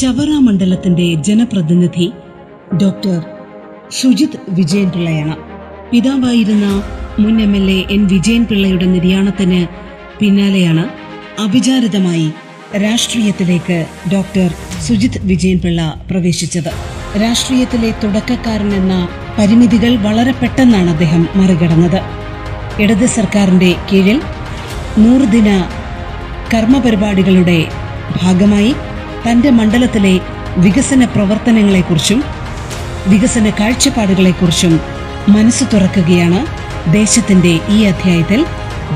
ചവറ മണ്ഡലത്തിന്റെ ജനപ്രതിനിധി ഡോക്ടർ ഷുജിത് വിജയൻ പിള്ളയാണ് പിതാവായിരുന്ന മുൻ M L A N Vijayan പിള്ളയുടെ നിര്യാണത്തിന് പിന്നാലെയാണ് അവിചാരിതമായി രാഷ്ട്രീയത്തിലേക്ക് ഡോക്ടർ സുജിത് വിജയൻപിള്ള പ്രവേശിച്ചത്. രാഷ്ട്രീയത്തിലെ തുടക്കക്കാരൻ എന്ന പരിമിതികൾ വളരെ പെട്ടെന്നാണ് അദ്ദേഹം മറികടന്നത്. ഇടത് സർക്കാരിന്റെ കീഴിൽ നൂറുദിന കർമ്മപരിപാടികളുടെ ഭാഗമായി തന്റെ മണ്ഡലത്തിലെ വികസന പ്രവർത്തനങ്ങളെക്കുറിച്ചും വികസന കാഴ്ചപ്പാടുകളെക്കുറിച്ചും മനസ്സ് തുറക്കുകയാണ് ദേശത്തിന്റെ ഈ അധ്യായത്തിൽ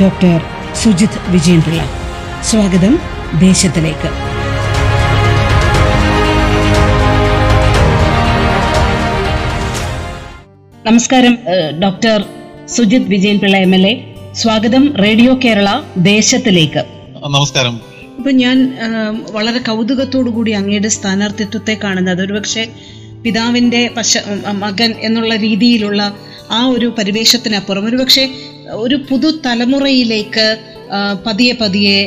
ഡോക്ടർ സുജിത് വിജയൻപിള്ള. സ്വാഗതം ദേശത്തിലേക്ക്. നമസ്കാരം doctor Sujith Vijayanpillai M L A. സ്വാഗതം റേഡിയോ കേരള ദേശത്തിലേക്ക്. നമസ്കാരം. ഇപ്പൊ ഞാൻ വളരെ കൗതുകത്തോടു കൂടി അങ്ങയുടെ സ്ഥാനാർത്ഥിത്വത്തെ കാണുന്നത്. ഒരുപക്ഷെ പിതാവിന്റെ പശ മകൻ എന്നുള്ള രീതിയിലുള്ള ആ ഒരു പരിവേഷത്തിനപ്പുറം. ഒരുപക്ഷെ ഒരു പുതു തലമുറയിലേക്ക് പതിയെ പതിയെ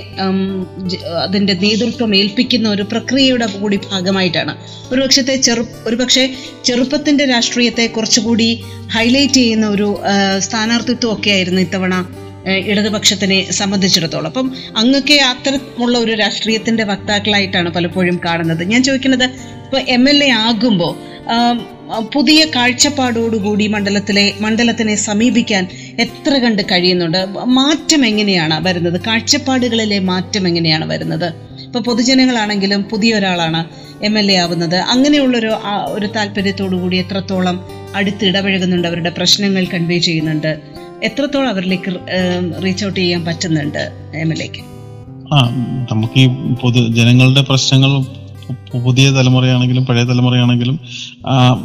അതിന്റെ നേതൃത്വം ഏൽപ്പിക്കുന്ന ഒരു പ്രക്രിയയുടെ കൂടി ഭാഗമായിട്ടാണ്. ഒരുപക്ഷത്തെ ചെറു ഒരുപക്ഷെ ചെറുപ്പത്തിന്റെ രാഷ്ട്രീയത്തെ കുറച്ചുകൂടി ഹൈലൈറ്റ് ചെയ്യുന്ന ഒരു സ്ഥാനാർത്ഥിത്വ ഒക്കെ ആയിരുന്നു ഇത്തവണ ഇടതുപക്ഷത്തിനെ സംബന്ധിച്ചിടത്തോളം. അപ്പം അങ്ങൊക്കെ അത്തരമുള്ള ഒരു രാഷ്ട്രീയത്തിന്റെ വക്താക്കളായിട്ടാണ് പലപ്പോഴും കാണുന്നത്. ഞാൻ ചോദിക്കുന്നത് ഇപ്പൊ എം എൽ എ ആകുമ്പോൾ പുതിയ കാഴ്ചപ്പാടോടുകൂടി മണ്ഡലത്തിലെ മണ്ഡലത്തിനെ സമീപിക്കാൻ എത്ര കണ്ട് കഴിയുന്നുണ്ട്? മാറ്റം എങ്ങനെയാണ് വരുന്നത്? കാഴ്ചപ്പാടുകളിലെ മാറ്റം എങ്ങനെയാണ് വരുന്നത്? ഇപ്പൊ പൊതുജനങ്ങളാണെങ്കിലും പുതിയ ഒരാളാണ് എം എൽ എ ആവുന്നത്. അങ്ങനെയുള്ളൊരു ഒരു താല്പര്യത്തോടു കൂടി എത്രത്തോളം അടുത്ത് ഇടപഴകുന്നുണ്ട് അവരുടെ പ്രശ്നങ്ങൾ കൺവേ ചെയ്യുന്നുണ്ട്. എത്രത്തോളം അവരിലേക്ക് റീച്ച് ഔട്ട് ചെയ്യാൻ പറ്റുന്നുണ്ട് എം എൽ എക്ക്? ആ നമുക്ക് ഈ പൊതു ജനങ്ങളുടെ പ്രശ്നങ്ങൾ പുതിയ തലമുറയാണെങ്കിലും പഴയ തലമുറയാണെങ്കിലും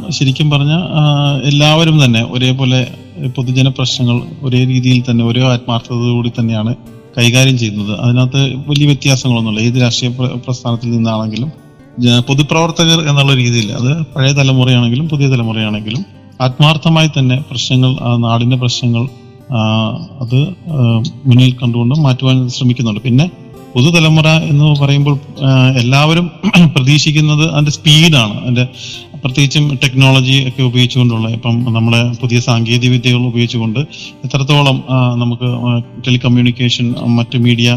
ശരിക്കും പറഞ്ഞ എല്ലാവരും തന്നെ ഒരേപോലെ പൊതുജന പ്രശ്നങ്ങൾ ഒരേ രീതിയിൽ തന്നെ ഒരേ ആത്മാർത്ഥതയോടുകൂടി തന്നെയാണ് കൈകാര്യം ചെയ്യുന്നത്. അതിനകത്ത് വലിയ വ്യത്യാസങ്ങളൊന്നുമില്ല. ഏത് രാഷ്ട്രീയ പ്രസ്ഥാനത്തിൽ നിന്നാണെങ്കിലും പൊതുപ്രവർത്തകർ എന്നുള്ള രീതിയിൽ അത് പഴയ തലമുറയാണെങ്കിലും പുതിയ തലമുറയാണെങ്കിലും ആത്മാർത്ഥമായി തന്നെ പ്രശ്നങ്ങൾ നാടിന്റെ പ്രശ്നങ്ങൾ അത് മുന്നിൽ കണ്ടുകൊണ്ട് മാറ്റുവാൻ ശ്രമിക്കുന്നുണ്ട്. പിന്നെ പുതുതലമുറ എന്ന് പറയുമ്പോൾ എല്ലാവരും പ്രതീക്ഷിക്കുന്നത് അതിന്റെ സ്പീഡാണ്. അതിന്റെ പ്രത്യേകിച്ചും ടെക്നോളജി ഒക്കെ ഉപയോഗിച്ചുകൊണ്ടുള്ള ഇപ്പം നമ്മളെ പുതിയ സാങ്കേതിക വിദ്യകൾ ഉപയോഗിച്ചുകൊണ്ട് എത്രത്തോളം നമുക്ക് ടെലികമ്മ്യൂണിക്കേഷൻ മറ്റ് മീഡിയ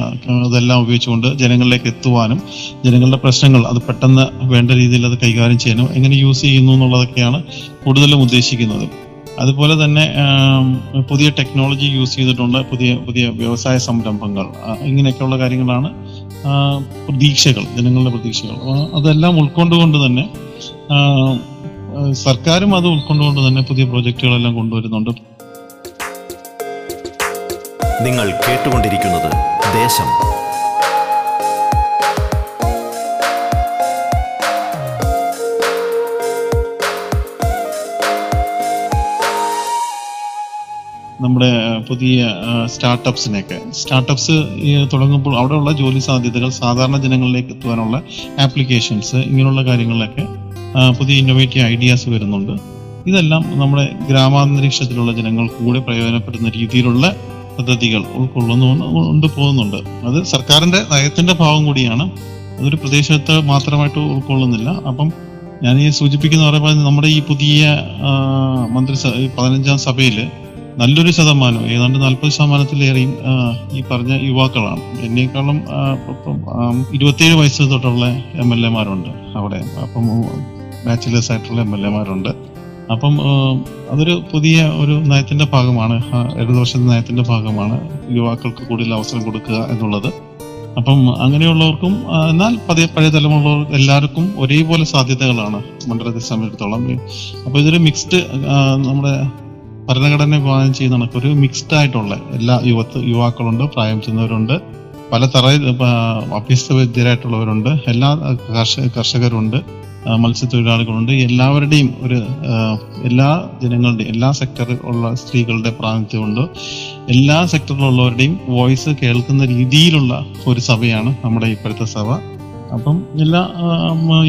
അതെല്ലാം ഉപയോഗിച്ചുകൊണ്ട് ജനങ്ങളിലേക്ക് എത്തുവാനും ജനങ്ങളുടെ പ്രശ്നങ്ങൾ അത് പെട്ടെന്ന് വേണ്ട രീതിയിൽ അത് കൈകാര്യം ചെയ്യാനും എങ്ങനെ യൂസ് ചെയ്യുന്നു എന്നുള്ളതൊക്കെയാണ് കൂടുതലും ഉദ്ദേശിക്കുന്നത്. അതുപോലെ തന്നെ പുതിയ ടെക്നോളജി യൂസ് ചെയ്തിട്ടുണ്ട് പുതിയ പുതിയ വ്യവസായ സംരംഭങ്ങൾ ഇങ്ങനെയൊക്കെയുള്ള കാര്യങ്ങളാണ് പ്രതീക്ഷകൾ ജനങ്ങളുടെ പ്രതീക്ഷകൾ. അതെല്ലാം ഉൾക്കൊണ്ടുകൊണ്ട് തന്നെ സർക്കാരും അത് ഉൾക്കൊണ്ടുകൊണ്ട് തന്നെ പുതിയ പ്രോജക്റ്റുകളെല്ലാം കൊണ്ടുവരുന്നുണ്ട്. നിങ്ങൾ കേട്ടുകൊണ്ടിരിക്കുന്നത് ദേശം. നമ്മുടെ പുതിയ സ്റ്റാർട്ടപ്സിനെയൊക്കെ സ്റ്റാർട്ടപ്സ് തുടങ്ങുമ്പോൾ അവിടെയുള്ള ജോലി സാധ്യതകൾ സാധാരണ ജനങ്ങളിലേക്ക് എത്തുവാനുള്ള ആപ്ലിക്കേഷൻസ് ഇങ്ങനെയുള്ള കാര്യങ്ങളിലൊക്കെ പുതിയ ഇന്നോവേറ്റീവ് ഐഡിയാസ് വരുന്നുണ്ട്. ഇതെല്ലാം നമ്മുടെ ഗ്രാമാന്തരീക്ഷത്തിലുള്ള ജനങ്ങൾ കൂടെ പ്രയോജനപ്പെടുന്ന രീതിയിലുള്ള പദ്ധതികൾ ഉൾക്കൊള്ളുന്നു കൊണ്ട് പോകുന്നുണ്ട്. അത് സർക്കാരിന്റെ നയത്തിന്റെ ഭാഗം കൂടിയാണ്. അതൊരു പ്രദേശത്ത് മാത്രമായിട്ട് ഉൾക്കൊള്ളുന്നില്ല. അപ്പം ഞാൻ ഈ സൂചിപ്പിക്കുന്ന പറയുമ്പോൾ നമ്മുടെ ഈ പുതിയ മന്ത്രിസഭ പതിനഞ്ചാം സഭയിൽ നല്ലൊരു ശതമാനം ഏതാണ്ട് നാൽപ്പത് ശതമാനത്തിലേറെയും ഈ പറഞ്ഞ യുവാക്കളാണ്. എന്നേക്കാളും ഇരുപത്തിയേഴ് വയസ്സ് തൊട്ടുള്ള എം എൽ എമാരുണ്ട് അവിടെ. അപ്പം ബാച്ചിലേഴ്സ് ആയിട്ടുള്ള എം എൽ എമാരുണ്ട്. അപ്പം അതൊരു പുതിയ ഒരു നയത്തിന്റെ ഭാഗമാണ് ആ, ഇടതുപക്ഷ നയത്തിന്റെ ഭാഗമാണ് യുവാക്കൾക്ക് കൂടുതൽ അവസരം കൊടുക്കുക എന്നുള്ളത്. അപ്പം അങ്ങനെയുള്ളവർക്കും എന്നാൽ പതിയെ പഴയ തലമുറ എല്ലാവർക്കും ഒരേപോലെ സാധ്യതകളാണ് മണ്ഡലത്തെ സംബന്ധിച്ചിടത്തോളം അപ്പൊ ഇതൊരു മിക്സ്ഡ് നമ്മുടെ ഭരണഘടന വിഭാഗം ചെയ്യുന്ന കണക്ക് ഒരു മിക്സ്ഡ് ആയിട്ടുള്ള എല്ലാ യുവത്ത് യുവാക്കളുണ്ട് പ്രായം ചെന്നവരുണ്ട്. പല തറ അഭ്യസ്ത വിദ്യരായിട്ടുള്ളവരുണ്ട് എല്ലാ കർഷക കർഷകരുണ്ട് മത്സ്യത്തൊഴിലാളികളുണ്ട്. എല്ലാവരുടെയും ഒരു എല്ലാ ജനങ്ങളുടെയും എല്ലാ സെക്ടറിൽ ഉള്ള സ്ത്രീകളുടെ പ്രാതിനിധ്യമുണ്ട്. എല്ലാ സെക്ടറിലുള്ളവരുടെയും വോയിസ് കേൾക്കുന്ന രീതിയിലുള്ള ഒരു സഭയാണ് നമ്മുടെ ഇപ്പോഴത്തെ സഭ. അപ്പം എല്ലാ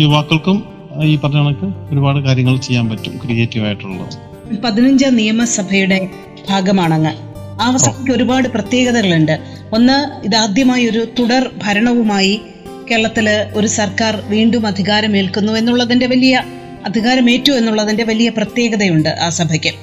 യുവാക്കൾക്കും ഈ പറഞ്ഞ കണക്ക് ഒരുപാട് കാര്യങ്ങൾ ചെയ്യാൻ പറ്റും ക്രിയേറ്റീവ് ആയിട്ടുള്ളത്. പതിനഞ്ചാം നിയമസഭയുടെ ഭാഗമാണങ്ങ്. ആ സഭയ്ക്ക് ഒരുപാട് പ്രത്യേകതകളുണ്ട്. ഒന്ന് ഇതാദ്യമായി ഒരു തുടർ ഭരണവുമായി കേരളത്തിൽ ഒരു സർക്കാർ വീണ്ടും അധികാരമേൽക്കുന്നു എന്നുള്ളതിന്റെ വലിയ അധികാരമേറ്റു എന്നുള്ളതിന്റെ വലിയ പ്രത്യേകതയുണ്ട് ആ സഭയ്ക്ക്.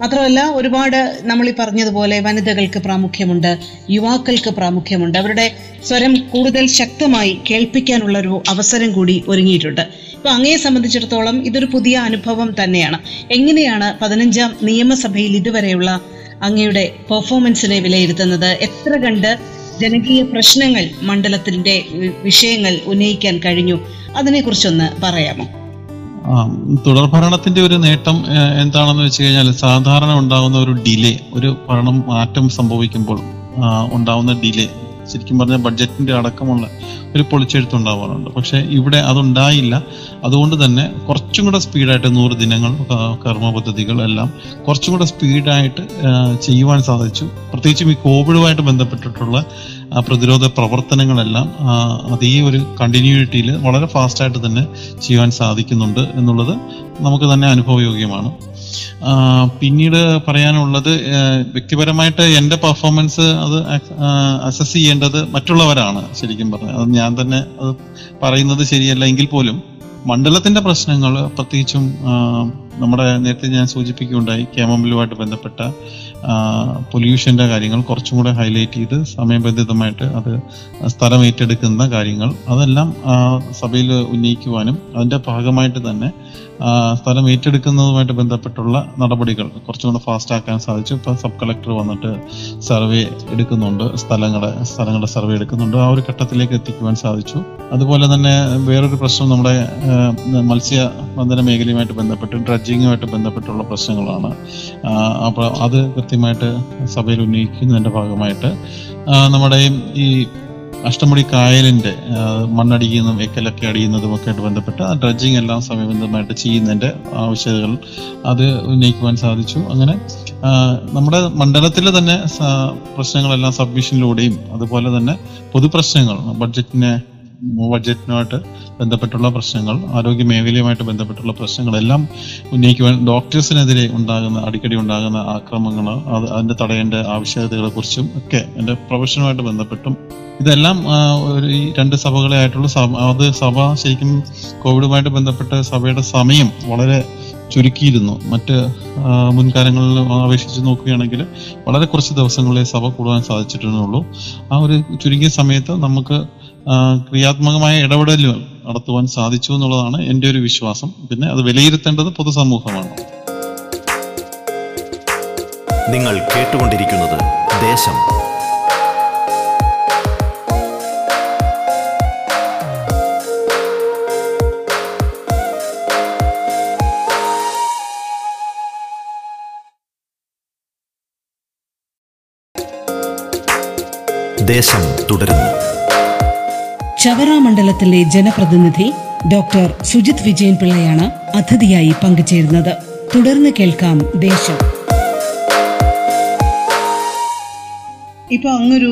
മാത്രമല്ല ഒരുപാട് നമ്മൾ ഈ പറഞ്ഞതുപോലെ വനിതകൾക്ക് പ്രാമുഖ്യമുണ്ട് യുവാക്കൾക്ക് പ്രാമുഖ്യമുണ്ട്. അവരുടെ സ്വരം കൂടുതൽ ശക്തമായി കേൾപ്പിക്കാനുള്ള ഒരു അവസരം കൂടി ഒരുങ്ങിയിട്ടുണ്ട്. ഇപ്പൊ അങ്ങയെ സംബന്ധിച്ചിടത്തോളം ഇതൊരു പുതിയ അനുഭവം തന്നെയാണ്. എങ്ങനെയാണ് പതിനഞ്ചാം നിയമസഭയിൽ ഇതുവരെയുള്ള അങ്ങയുടെ പെർഫോമൻസിനെ വിലയിരുത്തുന്നത്? എത്ര കണ്ട് ജനകീയ പ്രശ്നങ്ങൾ മണ്ഡലത്തിന്റെ വിഷയങ്ങൾ ഉന്നയിക്കാൻ കഴിഞ്ഞു? അതിനെക്കുറിച്ചൊന്ന് പറയാമോ? തുടർ ഭരണത്തിന്റെ ഒരു നേട്ടം എന്താണെന്ന് വെച്ച് കഴിഞ്ഞാൽ സാധാരണ ഉണ്ടാകുന്ന ഒരു ഡിലേ ഒരു ഭരണം മാറ്റം സംഭവിക്കുമ്പോൾ ഉണ്ടാകുന്ന ഡിലേ ശരിക്കും പറഞ്ഞാൽ ബഡ്ജറ്റിന്റെ അടക്കമുള്ള ഒരു പൊളിച്ചെഴുത്തുണ്ടാവാറുണ്ട്. പക്ഷെ ഇവിടെ അതുണ്ടായില്ല. അതുകൊണ്ട് തന്നെ കുറച്ചും കൂടെ സ്പീഡായിട്ട് നൂറ് ദിനങ്ങൾ കർമ്മ പദ്ധതികൾ എല്ലാം കുറച്ചും കൂടെ സ്പീഡായിട്ട് ചെയ്യുവാൻ സാധിച്ചു. പ്രത്യേകിച്ചും ഈ കോവിഡുമായിട്ട് ബന്ധപ്പെട്ടിട്ടുള്ള പ്രതിരോധ പ്രവർത്തനങ്ങളെല്ലാം അതേ ഒരു കണ്ടിന്യൂറ്റിയിൽ വളരെ ഫാസ്റ്റായിട്ട് തന്നെ ചെയ്യുവാൻ സാധിക്കുന്നുണ്ട് എന്നുള്ളത് നമുക്ക് തന്നെ അനുഭവയോഗ്യമാണ്. പിന്നീട് പറയാനുള്ളത് വ്യക്തിപരമായിട്ട് എന്റെ പെർഫോമൻസ് അത് അസസ് ചെയ്യേണ്ടത് മറ്റുള്ളവരാണ് ശരിക്കും പറഞ്ഞത് അത് ഞാൻ തന്നെ അത് പറയുന്നത് ശരിയല്ല എങ്കിൽ പോലും മണ്ഡലത്തിന്റെ പ്രശ്നങ്ങൾ പ്രത്യേകിച്ചും നമ്മുടെ നേരത്തെ ഞാൻ സൂചിപ്പിക്കുകയുണ്ടായി കേമമ്പിലുമായിട്ട് ബന്ധപ്പെട്ട പൊല്യൂഷന്റെ കാര്യങ്ങൾ കുറച്ചും കൂടെ ഹൈലൈറ്റ് ചെയ്ത് സമയബന്ധിതമായിട്ട് അത് സ്ഥലം ഏറ്റെടുക്കുന്ന കാര്യങ്ങൾ അതെല്ലാം സഭയിൽ ഉന്നയിക്കുവാനും അതിന്റെ ഭാഗമായിട്ട് തന്നെ സ്ഥലം ഏറ്റെടുക്കുന്നതുമായിട്ട് ബന്ധപ്പെട്ടുള്ള നടപടികൾ കുറച്ചും കൂടെ ഫാസ്റ്റ് ആക്കാൻ സാധിച്ചു. ഇപ്പൊ സബ് കളക്ടർ വന്നിട്ട് സർവേ എടുക്കുന്നുണ്ട്. സ്ഥലങ്ങളെ സ്ഥലങ്ങളുടെ സർവേ എടുക്കുന്നുണ്ട്. ആ ഒരു ഘട്ടത്തിലേക്ക് എത്തിക്കുവാൻ സാധിച്ചു. അതുപോലെ തന്നെ വേറൊരു പ്രശ്നം നമ്മുടെ മത്സ്യ ബന്ധന മേഖലയുമായിട്ട് ബന്ധപ്പെട്ട് ഡ്രഡ്ജിങ്ങുമായിട്ട് ബന്ധപ്പെട്ടുള്ള പ്രശ്നങ്ങളാണ്. അപ്പോൾ അത് കൃത്യമായിട്ട് സഭയിൽ ഉന്നയിക്കുന്നതിന്റെ ഭാഗമായിട്ട് നമ്മുടെ ഈ അഷ്ടമുടി കായലിന്റെ മണ്ണടിക്കുന്നതും എക്കലൊക്കെ അടിയുന്നതും ഒക്കെ ആയിട്ട് ബന്ധപ്പെട്ട് ആ ഡ്രഡ്ജിങ് എല്ലാം സമയബന്ധമായിട്ട് ചെയ്യുന്നതിന്റെ ആവശ്യകതകൾ അത് ഉന്നയിക്കുവാൻ സാധിച്ചു. അങ്ങനെ നമ്മുടെ മണ്ഡലത്തിൽ തന്നെ പ്രശ്നങ്ങളെല്ലാം സബ്മിഷനിലൂടെയും അതുപോലെ തന്നെ പൊതുപ്രശ്നങ്ങൾ ബഡ്ജറ്റിനെ ബഡ്ജറ്റിനുമായിട്ട് ബന്ധപ്പെട്ടുള്ള പ്രശ്നങ്ങൾ ആരോഗ്യ മേഖലയുമായിട്ട് ബന്ധപ്പെട്ടുള്ള പ്രശ്നങ്ങളെല്ലാം ഉന്നയിക്കുവാൻ ഡോക്ടേഴ്സിനെതിരെ ഉണ്ടാകുന്ന അടിക്കടി ഉണ്ടാകുന്ന ആക്രമങ്ങൾ അത് അതിന്റെ തടയേണ്ട ആവശ്യകതകളെ കുറിച്ചും ഒക്കെ എന്റെ പ്രൊഫഷനുമായിട്ട് ബന്ധപ്പെട്ടും. ഇതെല്ലാം ഒരു ഈ രണ്ട് സഭകളെ ആയിട്ടുള്ള സഭ അത് സഭ ശരിക്കും കോവിഡുമായിട്ട് ബന്ധപ്പെട്ട സഭയുടെ സമയം വളരെ ചുരുക്കിയിരുന്നു. മറ്റ് മുൻകാലങ്ങളിൽ അപേക്ഷിച്ച് നോക്കുകയാണെങ്കിൽ വളരെ കുറച്ച് ദിവസങ്ങളെ സഭ കൂടുവാൻ സാധിച്ചിട്ടുള്ളൂ. ആ ഒരു ചുരുങ്ങിയ സമയത്ത് നമുക്ക് ക്രിയാത്മകമായ ഇടപെടലുകൾ നടത്തുവാൻ സാധിച്ചു എന്നുള്ളതാണ് എന്റെ ഒരു വിശ്വാസം. പിന്നെ അത് വിലയിരുത്തേണ്ടത് പൊതുസമൂഹമാണ്. നിങ്ങൾ കേട്ടുകൊണ്ടിരിക്കുന്നത് ദേശം. ദേശം തുടരുന്നു. ചവറ മണ്ഡലത്തിലെ ജനപ്രതിനിധി ഡോക്ടർ സുജിത് വിജയൻ പിള്ളയാണ് അതിഥിയായി പങ്കുചേരുന്നത്. തുടർന്ന് കേൾക്കാം ദേശം. ഇപ്പോൾ അങ്ങൊരു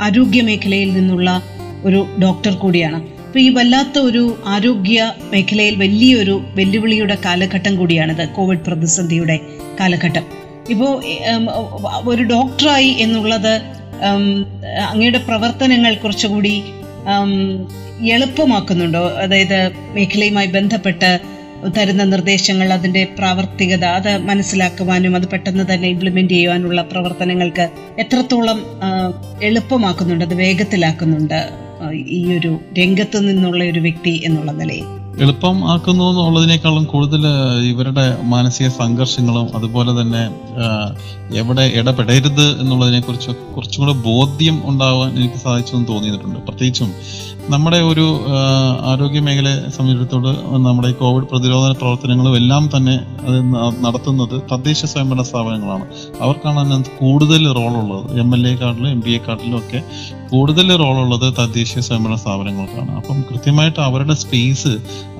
ആരോഗ്യ മേഖലയിൽ നിന്നുള്ള ഒരു ഡോക്ടർ കൂടിയാണ്. അപ്പോൾ ഈ വല്ലാത്ത ഒരു ആരോഗ്യ മേഖലയിൽ വലിയൊരു വെല്ലുവിളിയുടെ കാലഘട്ടം കൂടിയാണിത് കോവിഡ് പ്രതിസന്ധിയുടെ കാലഘട്ടം. ഇപ്പോ ഒരു ഡോക്ടറായി എന്നുള്ളത് അങ്ങയുടെ പ്രവർത്തനങ്ങൾ കുറച്ചുകൂടി എളുപ്പമാക്കുന്നുണ്ടോ? അതായത് മേഖലയുമായി ബന്ധപ്പെട്ട് തരുന്ന നിർദ്ദേശങ്ങൾ അതിന്റെ പ്രാവർത്തികത അത് മനസ്സിലാക്കുവാനും അത് പെട്ടെന്ന് തന്നെ ഇംപ്ലിമെന്റ് ചെയ്യുവാനുള്ള പ്രവർത്തനങ്ങൾക്ക് എത്രത്തോളം എളുപ്പമാക്കുന്നുണ്ട് അത് വേഗത്തിലാക്കുന്നുണ്ട് ഈ ഒരു രംഗത്ത് നിന്നുള്ള ഒരു വ്യക്തി എന്നുള്ള നിലയിൽ? എളുപ്പം ആക്കുന്നു എന്നുള്ളതിനേക്കാളും കൂടുതൽ ഇവരുടെ മാനസിക സംഘർഷങ്ങളും അതുപോലെ തന്നെ എവിടെ ഇടപെടരുത് എന്നുള്ളതിനെ കുറിച്ച് കുറച്ചും കൂടെ ബോധ്യം ഉണ്ടാവാൻ എനിക്ക് സാധിച്ചു എന്ന് തോന്നിയിട്ടുണ്ട്. പ്രത്യേകിച്ചും നമ്മുടെ ഒരു ആരോഗ്യ മേഖലയെ സംബന്ധിച്ചിടത്തോട് നമ്മുടെ ഈ കോവിഡ് പ്രതിരോധ പ്രവർത്തനങ്ങളും എല്ലാം തന്നെ അത് നടത്തുന്നത് തദ്ദേശ സ്വയംഭരണ സ്ഥാപനങ്ങളാണ്. അവർക്കാണ് അതിനകത്ത് കൂടുതൽ റോളുള്ളത്. എം എൽ എ കാർഡിലും എം പി എ കാർഡിലും ഒക്കെ കൂടുതൽ റോളുള്ളത് തദ്ദേശ സ്വയംഭരണ സ്ഥാപനങ്ങൾക്കാണ്. അപ്പം കൃത്യമായിട്ട് അവരുടെ സ്പേസ്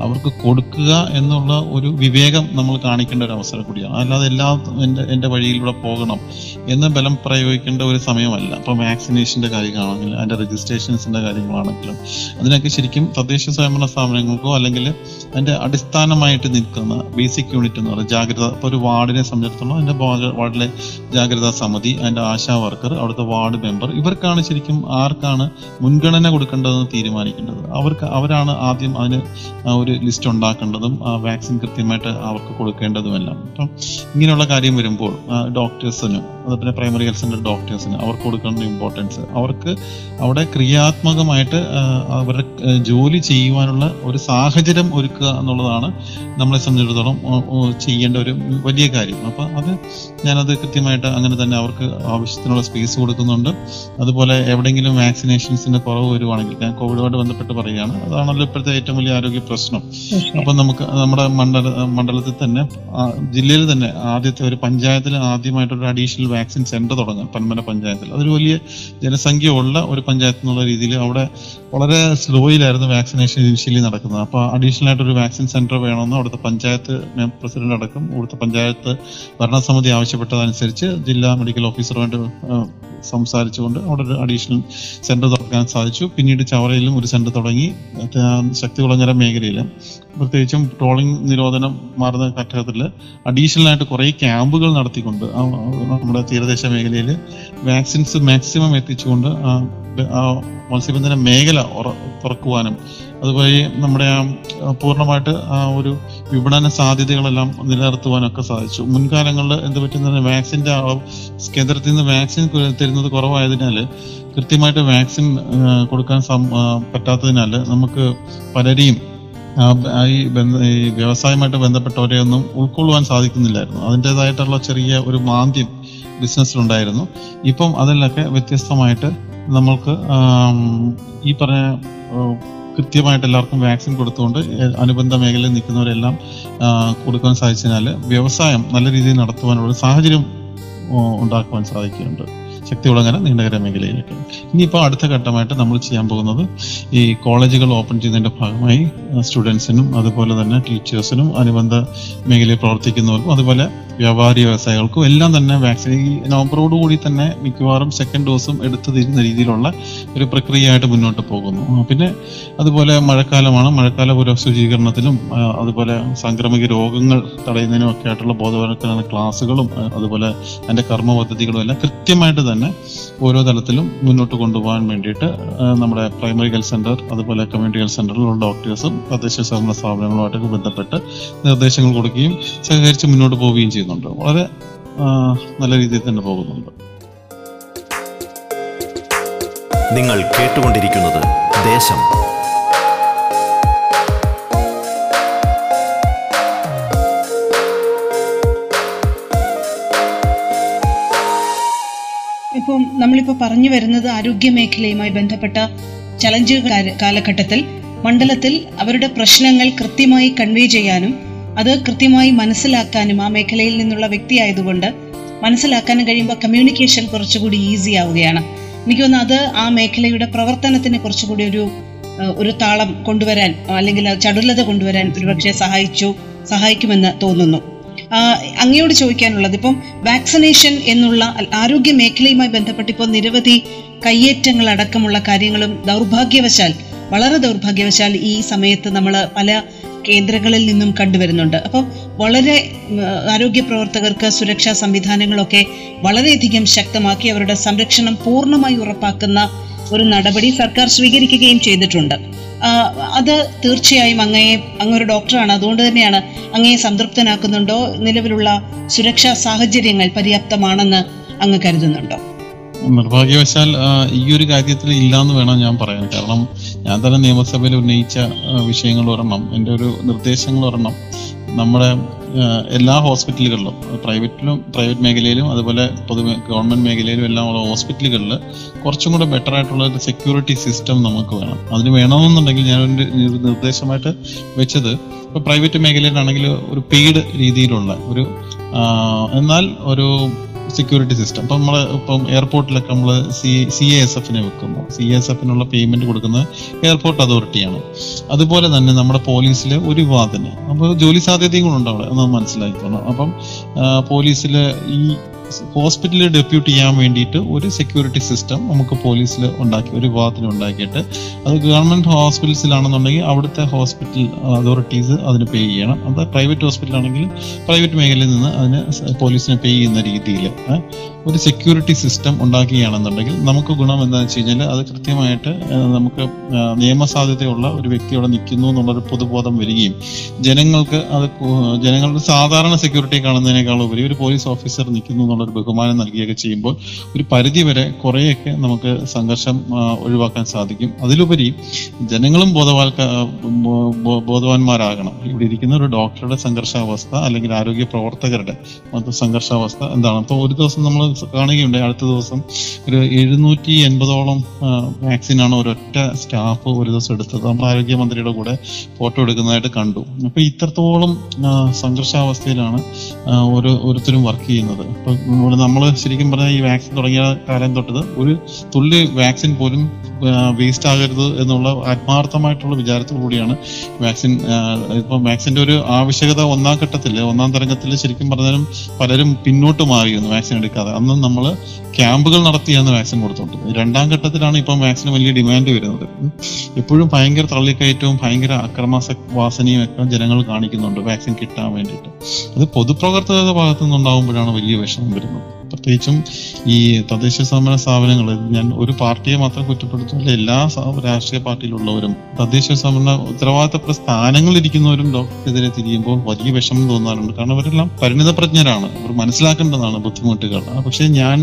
അവർക്ക് കൊടുക്കുക എന്നുള്ള ഒരു വിവേകം നമ്മൾ കാണിക്കേണ്ട ഒരു അവസരം കൂടിയാണ്. അല്ലാതെ എല്ലാ എന്റെ എന്റെ വഴിയിലൂടെ പോകണം എന്ന് ബലം പ്രയോഗിക്കേണ്ട ഒരു സമയമല്ല. അപ്പം വാക്സിനേഷന്റെ കാര്യങ്ങളാണെങ്കിലും അതിന്റെ രജിസ്ട്രേഷൻസിന്റെ കാര്യങ്ങളാണെങ്കിലും അതിനൊക്കെ ശരിക്കും തദ്ദേശ സ്വയംഭരണ സ്ഥാപനങ്ങൾക്കോ അല്ലെങ്കിൽ അതിന്റെ അടിസ്ഥാനമായിട്ട് നിൽക്കുന്ന ബേസിക് യൂണിറ്റ് എന്ന് പറയുന്നത് ജാഗ്രത. ഇപ്പോൾ ഒരു വാർഡിനെ സംബന്ധിച്ചിടത്തോളം അതിന്റെ വാർഡിലെ ജാഗ്രതാ സമിതി അതിന്റെ ആശാ വർക്കർ അവിടുത്തെ വാർഡ് മെമ്പർ ഇവർക്കാണ് ശരിക്കും ആർക്കാണ് മുൻഗണന കൊടുക്കേണ്ടതെന്ന് തീരുമാനിക്കേണ്ടത്. അവർക്ക് അവരാണ് ആദ്യം അതിന് ഒരു ലിസ്റ്റ് ഉണ്ടാക്കേണ്ടതും വാക്സിൻ കൃത്യമായിട്ട് അവർക്ക് കൊടുക്കേണ്ടതുമെല്ലാം. അപ്പം ഇങ്ങനെയുള്ള കാര്യം വരുമ്പോൾ ഡോക്ടേഴ്സിന് അതുപോലെ പ്രൈമറി ഹെൽത്ത് സെന്റർ ഡോക്ടേഴ്സിന് അവർക്ക് കൊടുക്കേണ്ട ഇമ്പോർട്ടൻസ് അവർക്ക് അവിടെ ക്രിയാത്മകമായിട്ട് അവരുടെ ജോലി ചെയ്യുവാനുള്ള ഒരു സാഹചര്യം ഒരുക്കുക എന്നുള്ളതാണ് നമ്മളെ സംബന്ധിച്ചിടത്തോളം ചെയ്യേണ്ട ഒരു വലിയ കാര്യം. അപ്പം അത് ഞാനത് കൃത്യമായിട്ട് അങ്ങനെ തന്നെ അവർക്ക് ആവശ്യത്തിനുള്ള സ്പേസ് കൊടുക്കുന്നുണ്ട്. അതുപോലെ എവിടെയെങ്കിലും വാക്സിനേഷൻസിന്റെ കുറവ് വരുവാണെങ്കിൽ ഞാൻ കോവിഡുമായിട്ട് ബന്ധപ്പെട്ട് പറയുകയാണ്. അതാണല്ലോ ഇപ്പോഴത്തെ ഏറ്റവും വലിയ ആരോഗ്യ പ്രശ്നം. അപ്പം നമുക്ക് നമ്മുടെ മണ്ഡല മണ്ഡലത്തിൽ തന്നെ ജില്ലയിൽ തന്നെ ആദ്യത്തെ ഒരു പഞ്ചായത്തിൽ ആദ്യമായിട്ടൊരു അഡീഷണൽ വാക്സിൻ സെന്റർ തുടങ്ങാം. പന്മന പഞ്ചായത്തിൽ. അതൊരു വലിയ ജനസംഖ്യ ഉള്ള ഒരു പഞ്ചായത്ത് എന്നുള്ള രീതിയിൽ അവിടെ വളരെ സ്ലോയിലായിരുന്നു വാക്സിനേഷൻ ഇനിഷ്യലി നടക്കുന്നത്. അപ്പോൾ അഡീഷണൽ ആയിട്ട് ഒരു വാക്സിൻ സെന്റർ വേണമെന്ന് അവിടുത്തെ പഞ്ചായത്ത് പ്രസിഡന്റ് അടക്കം ഇവിടുത്തെ പഞ്ചായത്ത് ഭരണസമിതി ആവശ്യപ്പെട്ടതനുസരിച്ച് ജില്ലാ മെഡിക്കൽ ഓഫീസറുമായിട്ട് സംസാരിച്ചുകൊണ്ട് അവിടെ ഒരു അഡീഷണൽ സെന്റർ തുറക്കാൻ സാധിച്ചു. പിന്നീട് ചവറയിലും ഒരു സെന്റർ തുടങ്ങി. ശക്തി ശക്തികുളങ്ങര മേഖലയിൽ പ്രത്യേകിച്ചും ട്രോളിംഗ് നിരോധനം മാറുന്ന ഘട്ടത്തിൽ അഡീഷണൽ ആയിട്ട് കുറേ ക്യാമ്പുകൾ നടത്തിക്കൊണ്ട് നമ്മുടെ തീരദേശ മേഖലയിൽ വാക്സിൻസ് മാക്സിമം എത്തിച്ചുകൊണ്ട് മത്സ്യബന്ധന മേഖല തുറക്കുവാനും അതുവഴി നമ്മുടെ ആ പൂർണമായിട്ട് ആ ഒരു വിപണന സാധ്യതകളെല്ലാം നിലനിർത്തുവാനൊക്കെ സാധിച്ചു. മുൻകാലങ്ങളിൽ എന്ത് പറ്റുന്ന വാക്സിന്റെ കേന്ദ്രത്തിൽ നിന്ന് വാക്സിൻ തരുന്നത് കുറവായതിനാൽ കൃത്യമായിട്ട് വാക്സിൻ കൊടുക്കാൻ പറ്റാത്തതിനാൽ നമുക്ക് പലരെയും ഈ ബന്ധ- ഈ വ്യവസായമായിട്ട് ബന്ധപ്പെട്ടവരെ ഒന്നും ഉൾക്കൊള്ളുവാൻ സാധിക്കുന്നില്ലായിരുന്നു. അതിന്റെതായിട്ടുള്ള ചെറിയ ഒരു മാന്ദ്യം ബിസിനസ്സിലുണ്ടായിരുന്നു. ഇപ്പം അതിലൊക്കെ വ്യത്യസ്തമായിട്ട് നമ്മൾക്ക് ഈ പറഞ്ഞ കൃത്യമായിട്ട് എല്ലാവർക്കും വാക്സിൻ കൊടുത്തുകൊണ്ട് അനുബന്ധ മേഖലയിൽ നിൽക്കുന്നവരെല്ലാം കൊടുക്കാൻ സാധിച്ചതിനാൽ വ്യവസായം നല്ല രീതിയിൽ നടത്തുവാനുള്ള സാഹചര്യം ഉണ്ടാക്കുവാൻ സാധിക്കുന്നുണ്ട്. ശക്തികുളങ്ങര നീണ്ടകര മേഖലയിലേക്ക്. ഇനിയിപ്പോൾ അടുത്ത ഘട്ടമായിട്ട് നമ്മൾ ചെയ്യാൻ പോകുന്നത് ഈ കോളേജുകൾ ഓപ്പൺ ചെയ്യുന്നതിന്റെ ഭാഗമായി സ്റ്റുഡൻസിനും അതുപോലെ തന്നെ ടീച്ചേഴ്സിനും അനുബന്ധ മേഖലയിൽ പ്രവർത്തിക്കുന്നവർക്കും അതുപോലെ വ്യാപാരി വ്യവസായികൾക്കും എല്ലാം തന്നെ വാക്സിൻ ഈ നവംബറോടു കൂടി തന്നെ മിക്കവാറും സെക്കൻഡ് ഡോസും എടുത്തു തരുന്ന രീതിയിലുള്ള ഒരു പ്രക്രിയയായിട്ട് മുന്നോട്ട് പോകുന്നു. പിന്നെ അതുപോലെ മഴക്കാലമാണ്. മഴക്കാല പുര ശുചീകരണത്തിനും അതുപോലെ സാംക്രമിക രോഗങ്ങൾ തടയുന്നതിനും ഒക്കെ ആയിട്ടുള്ള ബോധവൽക്കരണ ക്ലാസ്സുകളും അതുപോലെ അതിന്റെ കർമ്മ പദ്ധതികളും എല്ലാം കൃത്യമായിട്ട് തന്നെ ഓരോ തലത്തിലും മുന്നോട്ട് കൊണ്ടുപോകാൻ വേണ്ടിയിട്ട് നമ്മുടെ പ്രൈമറി ഹെൽത്ത് സെന്റർ അതുപോലെ കമ്മ്യൂണിറ്റി ഹെൽത്ത് സെന്ററിലുള്ള ഡോക്ടേഴ്സും തദ്ദേശ സ്ഥാപനങ്ങളുമായിട്ടൊക്കെ ബന്ധപ്പെട്ട് നിർദ്ദേശങ്ങൾ കൊടുക്കുകയും സഹകരിച്ച് മുന്നോട്ട് പോവുകയും ചെയ്യുന്നുണ്ട് വളരെ നല്ല രീതിയിൽ തന്നെ പോകുന്നുണ്ട്. നിങ്ങൾ കേട്ടുകൊണ്ടിരിക്കുന്നത് ദേശം. ഇപ്പം നമ്മളിപ്പോൾ പറഞ്ഞു വരുന്നത് ആരോഗ്യ മേഖലയുമായി ബന്ധപ്പെട്ട ചലഞ്ച് കാലഘട്ടത്തിൽ മണ്ഡലത്തിൽ അവരുടെ പ്രശ്നങ്ങൾ കൃത്യമായി കൺവേ ചെയ്യാനും അത് കൃത്യമായി മനസ്സിലാക്കാനും ആ മേഖലയിൽ നിന്നുള്ള വ്യക്തിയായതുകൊണ്ട് മനസ്സിലാക്കാനും കഴിയുമ്പോൾ കമ്മ്യൂണിക്കേഷൻ കുറച്ചുകൂടി ഈസി ആവുകയാണ്. എനിക്ക് തോന്നുന്നു അത് ആ മേഖലയുടെ പ്രവർത്തനത്തിന് കുറച്ചുകൂടി ഒരു ഒരു താളം കൊണ്ടുവരാൻ അല്ലെങ്കിൽ ചടുലത കൊണ്ടുവരാൻ ഒരുപക്ഷെ സഹായിച്ചു സഹായിക്കുമെന്ന് തോന്നുന്നു. അങ്ങയോട് ചോദിക്കാനുള്ളത് ഇപ്പം വാക്സിനേഷൻ എന്നുള്ള ആരോഗ്യ മേഖലയുമായി ബന്ധപ്പെട്ട് ഇപ്പോൾ നിരവധി കയ്യേറ്റങ്ങൾ അടക്കമുള്ള കാര്യങ്ങളും ദൗർഭാഗ്യവശാൽ വളരെ ദൗർഭാഗ്യവശാൽ ഈ സമയത്ത് നമ്മൾ പല കേന്ദ്രങ്ങളിൽ നിന്നും കണ്ടുവരുന്നുണ്ട്. അപ്പോൾ വളരെ ആരോഗ്യ പ്രവർത്തകർക്ക് സുരക്ഷാ സംവിധാനങ്ങളൊക്കെ വളരെയധികം ശക്തമാക്കി അവരുടെ സംരക്ഷണം പൂർണമായി ഉറപ്പാക്കുന്ന ഒരു നടപടി സർക്കാർ സ്വീകരിക്കുകയും ചെയ്തിട്ടുണ്ട്. അത് തീർച്ചയായും അങ്ങയെ ഒരു ഡോക്ടറാണ്. അതുകൊണ്ട് തന്നെയാണ് അങ്ങയെ സംതൃപ്തനാക്കുന്നുണ്ടോ? നിലവിലുള്ള സുരക്ഷാ സാഹചര്യങ്ങൾ പര്യാപ്തമാണെന്ന് അങ്ങ് കരുതുന്നുണ്ടോ? നിർഭാഗ്യവശാൽ ഈ ഒരു കാര്യത്തിൽ ഇല്ലാന്ന് വേണം ഞാൻ പറയാൻ. കാരണം ഞാൻ തന്നെ നിയമസഭയിൽ ഉന്നയിച്ച വിഷയങ്ങൾ ഒരെണ്ണം എന്റെ ഒരു നിർദ്ദേശങ്ങൾ ഒരെണ്ണം നമ്മുടെ എല്ലാ ഹോസ്പിറ്റലുകളിലും പ്രൈവറ്റിലും പ്രൈവറ്റ് മേഖലയിലും അതുപോലെ പൊതു ഗവൺമെന്റ് മേഖലയിലും എല്ലാം ഉള്ള ഹോസ്പിറ്റലുകളിൽ കുറച്ചും കൂടെ ബെറ്റർ ആയിട്ടുള്ള ഒരു സെക്യൂരിറ്റി സിസ്റ്റം നമുക്ക് വേണം. അതിന് വേണമെന്നുണ്ടെങ്കിൽ ഞാൻ ഒരു നിർദ്ദേശമായിട്ട് വെച്ചത് ഇപ്പോൾ പ്രൈവറ്റ് മേഖലയിലാണെങ്കിൽ ഒരു പെയ്ഡ് രീതിയിലുള്ള ഒരു എന്നാൽ ഒരു സെക്യൂരിറ്റി സിസ്റ്റം ഇപ്പം നമ്മൾ ഇപ്പം എയർപോർട്ടിലൊക്കെ നമ്മൾ സി സി എസ് എഫിനെ വെക്കുന്നു. സി എസ് എഫിനുള്ള പേയ്മെന്റ് കൊടുക്കുന്നത് എയർപോർട്ട് അതോറിറ്റിയാണ് അതുപോലെ തന്നെ നമ്മുടെ പോലീസിലെ ഒരു വിഭാഗത്തിന് അപ്പോൾ ജോലി സാധ്യതയും കൂടെ ഉണ്ട് അവിടെ. എന്ന് മനസ്സിലാക്കണം അപ്പം പോലീസിൽ ഈ ഹോസ്പിറ്റലിൽ ഡെപ്യൂട്ട് ചെയ്യാൻ വേണ്ടിയിട്ട് ഒരു സെക്യൂരിറ്റി സിസ്റ്റം നമുക്ക് പോലീസിൽ ഉണ്ടാക്കി ഒരു വിഭാഗത്തിൽ ഉണ്ടാക്കിയിട്ട് അത് ഗവൺമെന്റ് ഹോസ്പിറ്റൽസിലാണെന്നുണ്ടെങ്കിൽ അവിടുത്തെ ഹോസ്പിറ്റൽ അതോറിറ്റീസ് അതിന് പേ ചെയ്യണം. അത് പ്രൈവറ്റ് ഹോസ്പിറ്റലാണെങ്കിൽ പ്രൈവറ്റ് മേഖലയിൽ നിന്ന് അതിന് പോലീസിന് പേ ചെയ്യുന്ന രീതിയിൽ ഒരു സെക്യൂരിറ്റി സിസ്റ്റം ഉണ്ടാക്കുകയാണെന്നുണ്ടെങ്കിൽ നമുക്ക് ഗുണം എന്താണെന്ന് വെച്ച് കഴിഞ്ഞാൽ അത് കൃത്യമായിട്ട് നമുക്ക് നിയമസാധ്യതയുള്ള ഒരു വ്യക്തി അവിടെ നിൽക്കുന്നു എന്നുള്ളൊരു പൊതുബോധം വരികയും ജനങ്ങൾക്ക് അത് ജനങ്ങളുടെ സാധാരണ സെക്യൂരിറ്റി കാണുന്നതിനേക്കാൾ ഉപരി ഒരു പോലീസ് ഓഫീസർ നിൽക്കുന്നു എന്നുള്ളൊരു ബഹുമാനം നൽകുകയൊക്കെ ചെയ്യുമ്പോൾ ഒരു പരിധിവരെ കുറേയൊക്കെ നമുക്ക് സംഘർഷം ഒഴിവാക്കാൻ സാധിക്കും. അതിലുപരി ജനങ്ങളും ബോധവാൽക്ക ബോധവാന്മാരാകണം. ഇവിടെ ഇരിക്കുന്ന ഒരു ഡോക്ടറുടെ സംഘർഷാവസ്ഥ അല്ലെങ്കിൽ ആരോഗ്യ പ്രവർത്തകരുടെ സംഘർഷാവസ്ഥ എന്താണ് അപ്പോൾ ഒരു ദിവസം നമ്മൾ കാണുകയുണ്ട് അടുത്ത ദിവസം ഒരു എഴുന്നൂറ്റി എൺപതോളം വാക്സിനാണ് ഒരൊറ്റ സ്റ്റാഫ് ഒരു ദിവസം എടുത്തത്. നമ്മൾ ആരോഗ്യമന്ത്രിയുടെ കൂടെ ഫോട്ടോ എടുക്കുന്നതായിട്ട് കണ്ടു. അപ്പൊ ഇത്രത്തോളം സംഘർഷാവസ്ഥയിലാണ് ഓരോ ഓരോരുത്തരും വർക്ക് ചെയ്യുന്നത്. ഇപ്പൊ നമ്മൾ ശരിക്കും പറഞ്ഞാൽ ഈ വാക്സിൻ തുടങ്ങിയ കാലം തൊട്ടത് ഒരു തുള്ളി വാക്സിൻ പോലും വേസ്റ്റ് ആകരുത് എന്നുള്ള ആത്മാർത്ഥമായിട്ടുള്ള വിചാരത്തോടുകൂടിയാണ് വാക്സിൻ ഇപ്പം വാക്സിന്റെ ഒരു ആവശ്യകത ഒന്നാം ഘട്ടത്തിൽ ഒന്നാം തരംഗത്തിൽ ശരിക്കും പറഞ്ഞാലും പലരും പിന്നോട്ട് മാറിയിരുന്നു വാക്സിൻ എടുക്കാതെ. അന്ന് നമ്മൾ ക്യാമ്പുകൾ നടത്തിയാണ് വാക്സിൻ കൊടുത്തോണ്ട് രണ്ടാം ഘട്ടത്തിലാണ് ഇപ്പം വാക്സിന് വലിയ ഡിമാൻഡ് വരുന്നത്. എപ്പോഴും ഭയങ്കര തള്ളിക്കയറ്റവും ഭയങ്കര അക്രമാസ വാസനയും ഒക്കെ ജനങ്ങൾ കാണിക്കുന്നുണ്ട് വാക്സിൻ കിട്ടാൻ വേണ്ടിയിട്ട്. അത് പൊതുപ്രവർത്തകരുടെ ഭാഗത്തു നിന്നുണ്ടാകുമ്പോഴാണ് വലിയ വിഷമം വരുന്നത്. പ്രത്യേകിച്ചും ഈ തദ്ദേശ സ്വയംഭരണ സ്ഥാപനങ്ങൾ ഞാൻ ഒരു പാർട്ടിയെ മാത്രം കുറ്റപ്പെടുത്തുന്നില്ല എല്ലാ രാഷ്ട്രീയ പാർട്ടിയിലുള്ളവരും തദ്ദേശ സ്വയംഭരണ ഉത്തരവാദിത്തപ്പെട്ട സ്ഥാനങ്ങളിരിക്കുന്നവരും ഡോക്ടർക്കെതിരെ തിരിയുമ്പോൾ വലിയ വിഷമം തോന്നാറുണ്ട്. കാരണം അവരെല്ലാം പരിണിതപ്രജ്ഞരാണ് അവർ മനസ്സിലാക്കേണ്ടതാണ് ബുദ്ധിമുട്ടുകൾ. പക്ഷേ ഞാൻ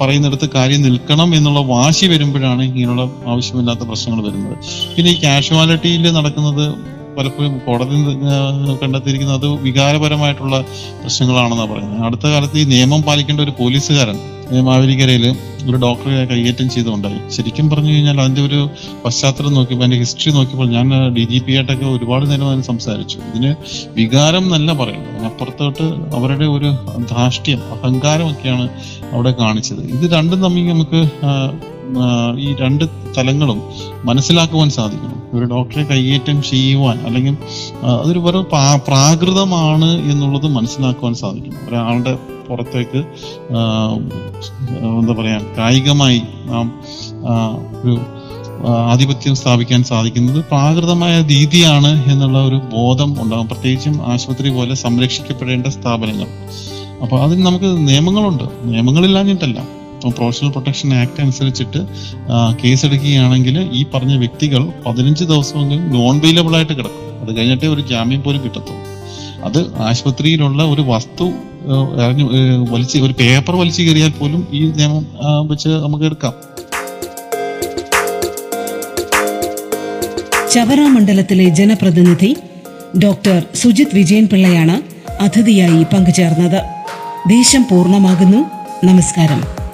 പറയുന്നിടത്ത് കാര്യം നിൽക്കണം എന്നുള്ള വാശി വരുമ്പോഴാണ് ഇങ്ങനെയുള്ള ആവശ്യമില്ലാത്ത പ്രശ്നങ്ങൾ വരുന്നത്. പിന്നെ ഈ കാഷ്വാലിറ്റിയിൽ നടക്കുന്നത് പലപ്പോഴും കോടതി കണ്ടെത്തിയിരിക്കുന്ന അത് വികാരപരമായിട്ടുള്ള പ്രശ്നങ്ങളാണെന്നാണ് പറയുന്നത്. അടുത്ത കാലത്ത് ഈ നിയമം പാലിക്കേണ്ട ഒരു പോലീസുകാരൻ മാവേലിക്കരയിൽ ഒരു ഡോക്ടറെ കൈയേറ്റം ചെയ്തുണ്ടായി ശരിക്കും പറഞ്ഞു കഴിഞ്ഞാൽ അതിന്റെ ഒരു പശ്ചാത്തലം നോക്കിയപ്പോൾ അതിന്റെ ഹിസ്റ്ററി നോക്കിയപ്പോൾ ഞാൻ ഡി ജി പി ആയിട്ടൊക്കെ ഒരുപാട് നേരം അതിന് സംസാരിച്ചു. ഇതിന് വികാരം എന്നല്ല പറയുന്നത്. അതിനപ്പുറത്തോട്ട് അവരുടെ ഒരു ധാർഷ്ട്യം അഹങ്കാരമൊക്കെയാണ് അവിടെ കാണിച്ചത്. ഇത് രണ്ടും തമ്മിൽ നമുക്ക് ഈ രണ്ട് തലങ്ങളും മനസ്സിലാക്കുവാൻ സാധിക്കണം. ഒരു ഡോക്ടറെ കൈയേറ്റം ചെയ്യുവാൻ അല്ലെങ്കിൽ അതൊരു വെറും പ്രാ- പ്രാകൃതമാണ് എന്നുള്ളത് മനസ്സിലാക്കുവാൻ സാധിക്കണം. ഒരാളുടെ പുറത്തേക്ക് എന്താ പറയാ കായികമായി നാം ഒരു ആധിപത്യം സ്ഥാപിക്കാൻ സാധിക്കുന്നത് പ്രാകൃതമായ രീതിയാണ് എന്നുള്ള ഒരു ബോധം ഉണ്ടാകും പ്രത്യേകിച്ചും ആശുപത്രി പോലെ സംരക്ഷിക്കപ്പെടേണ്ട സ്ഥാപനങ്ങൾ. അപ്പൊ അതിന് നമുക്ക് നിയമങ്ങളുണ്ട്. നിയമങ്ങളില്ലാഞ്ഞിട്ടല്ല. പ്രൊഫഷണൽ പ്രൊട്ടക്ഷൻ ആക്ട് അനുസരിച്ചിട്ട് കേസെടുക്കുകയാണെങ്കിൽ ഈ പറഞ്ഞ വ്യക്തികൾ പതിനഞ്ച് ദിവസമെങ്കിലും നോൺ വെയിലബിൾ ആയിട്ട് കിടക്കും. അത് കഴിഞ്ഞിട്ടേ ഒരു ജാമ്യം പോലും കിട്ടത്തുള്ളൂ. അത് ആശുപത്രിയിലുള്ള ഒരു വസ്തു വലിച്ചു വലിച്ച് ഒരു പേപ്പർ വലിച്ചു കയറിയാൽ പോലും ഈ നിയമം വെച്ച് നമുക്ക് എടുക്കാം. ചവറ മണ്ഡലത്തിലെ ജനപ്രതിനിധി ഡോക്ടർ സുജിത് വിജയൻ പിള്ളയാണ് അതിഥിയായി പങ്കുചേർന്നത്. ദേശം പൂർണമാകുന്നു. നമസ്കാരം.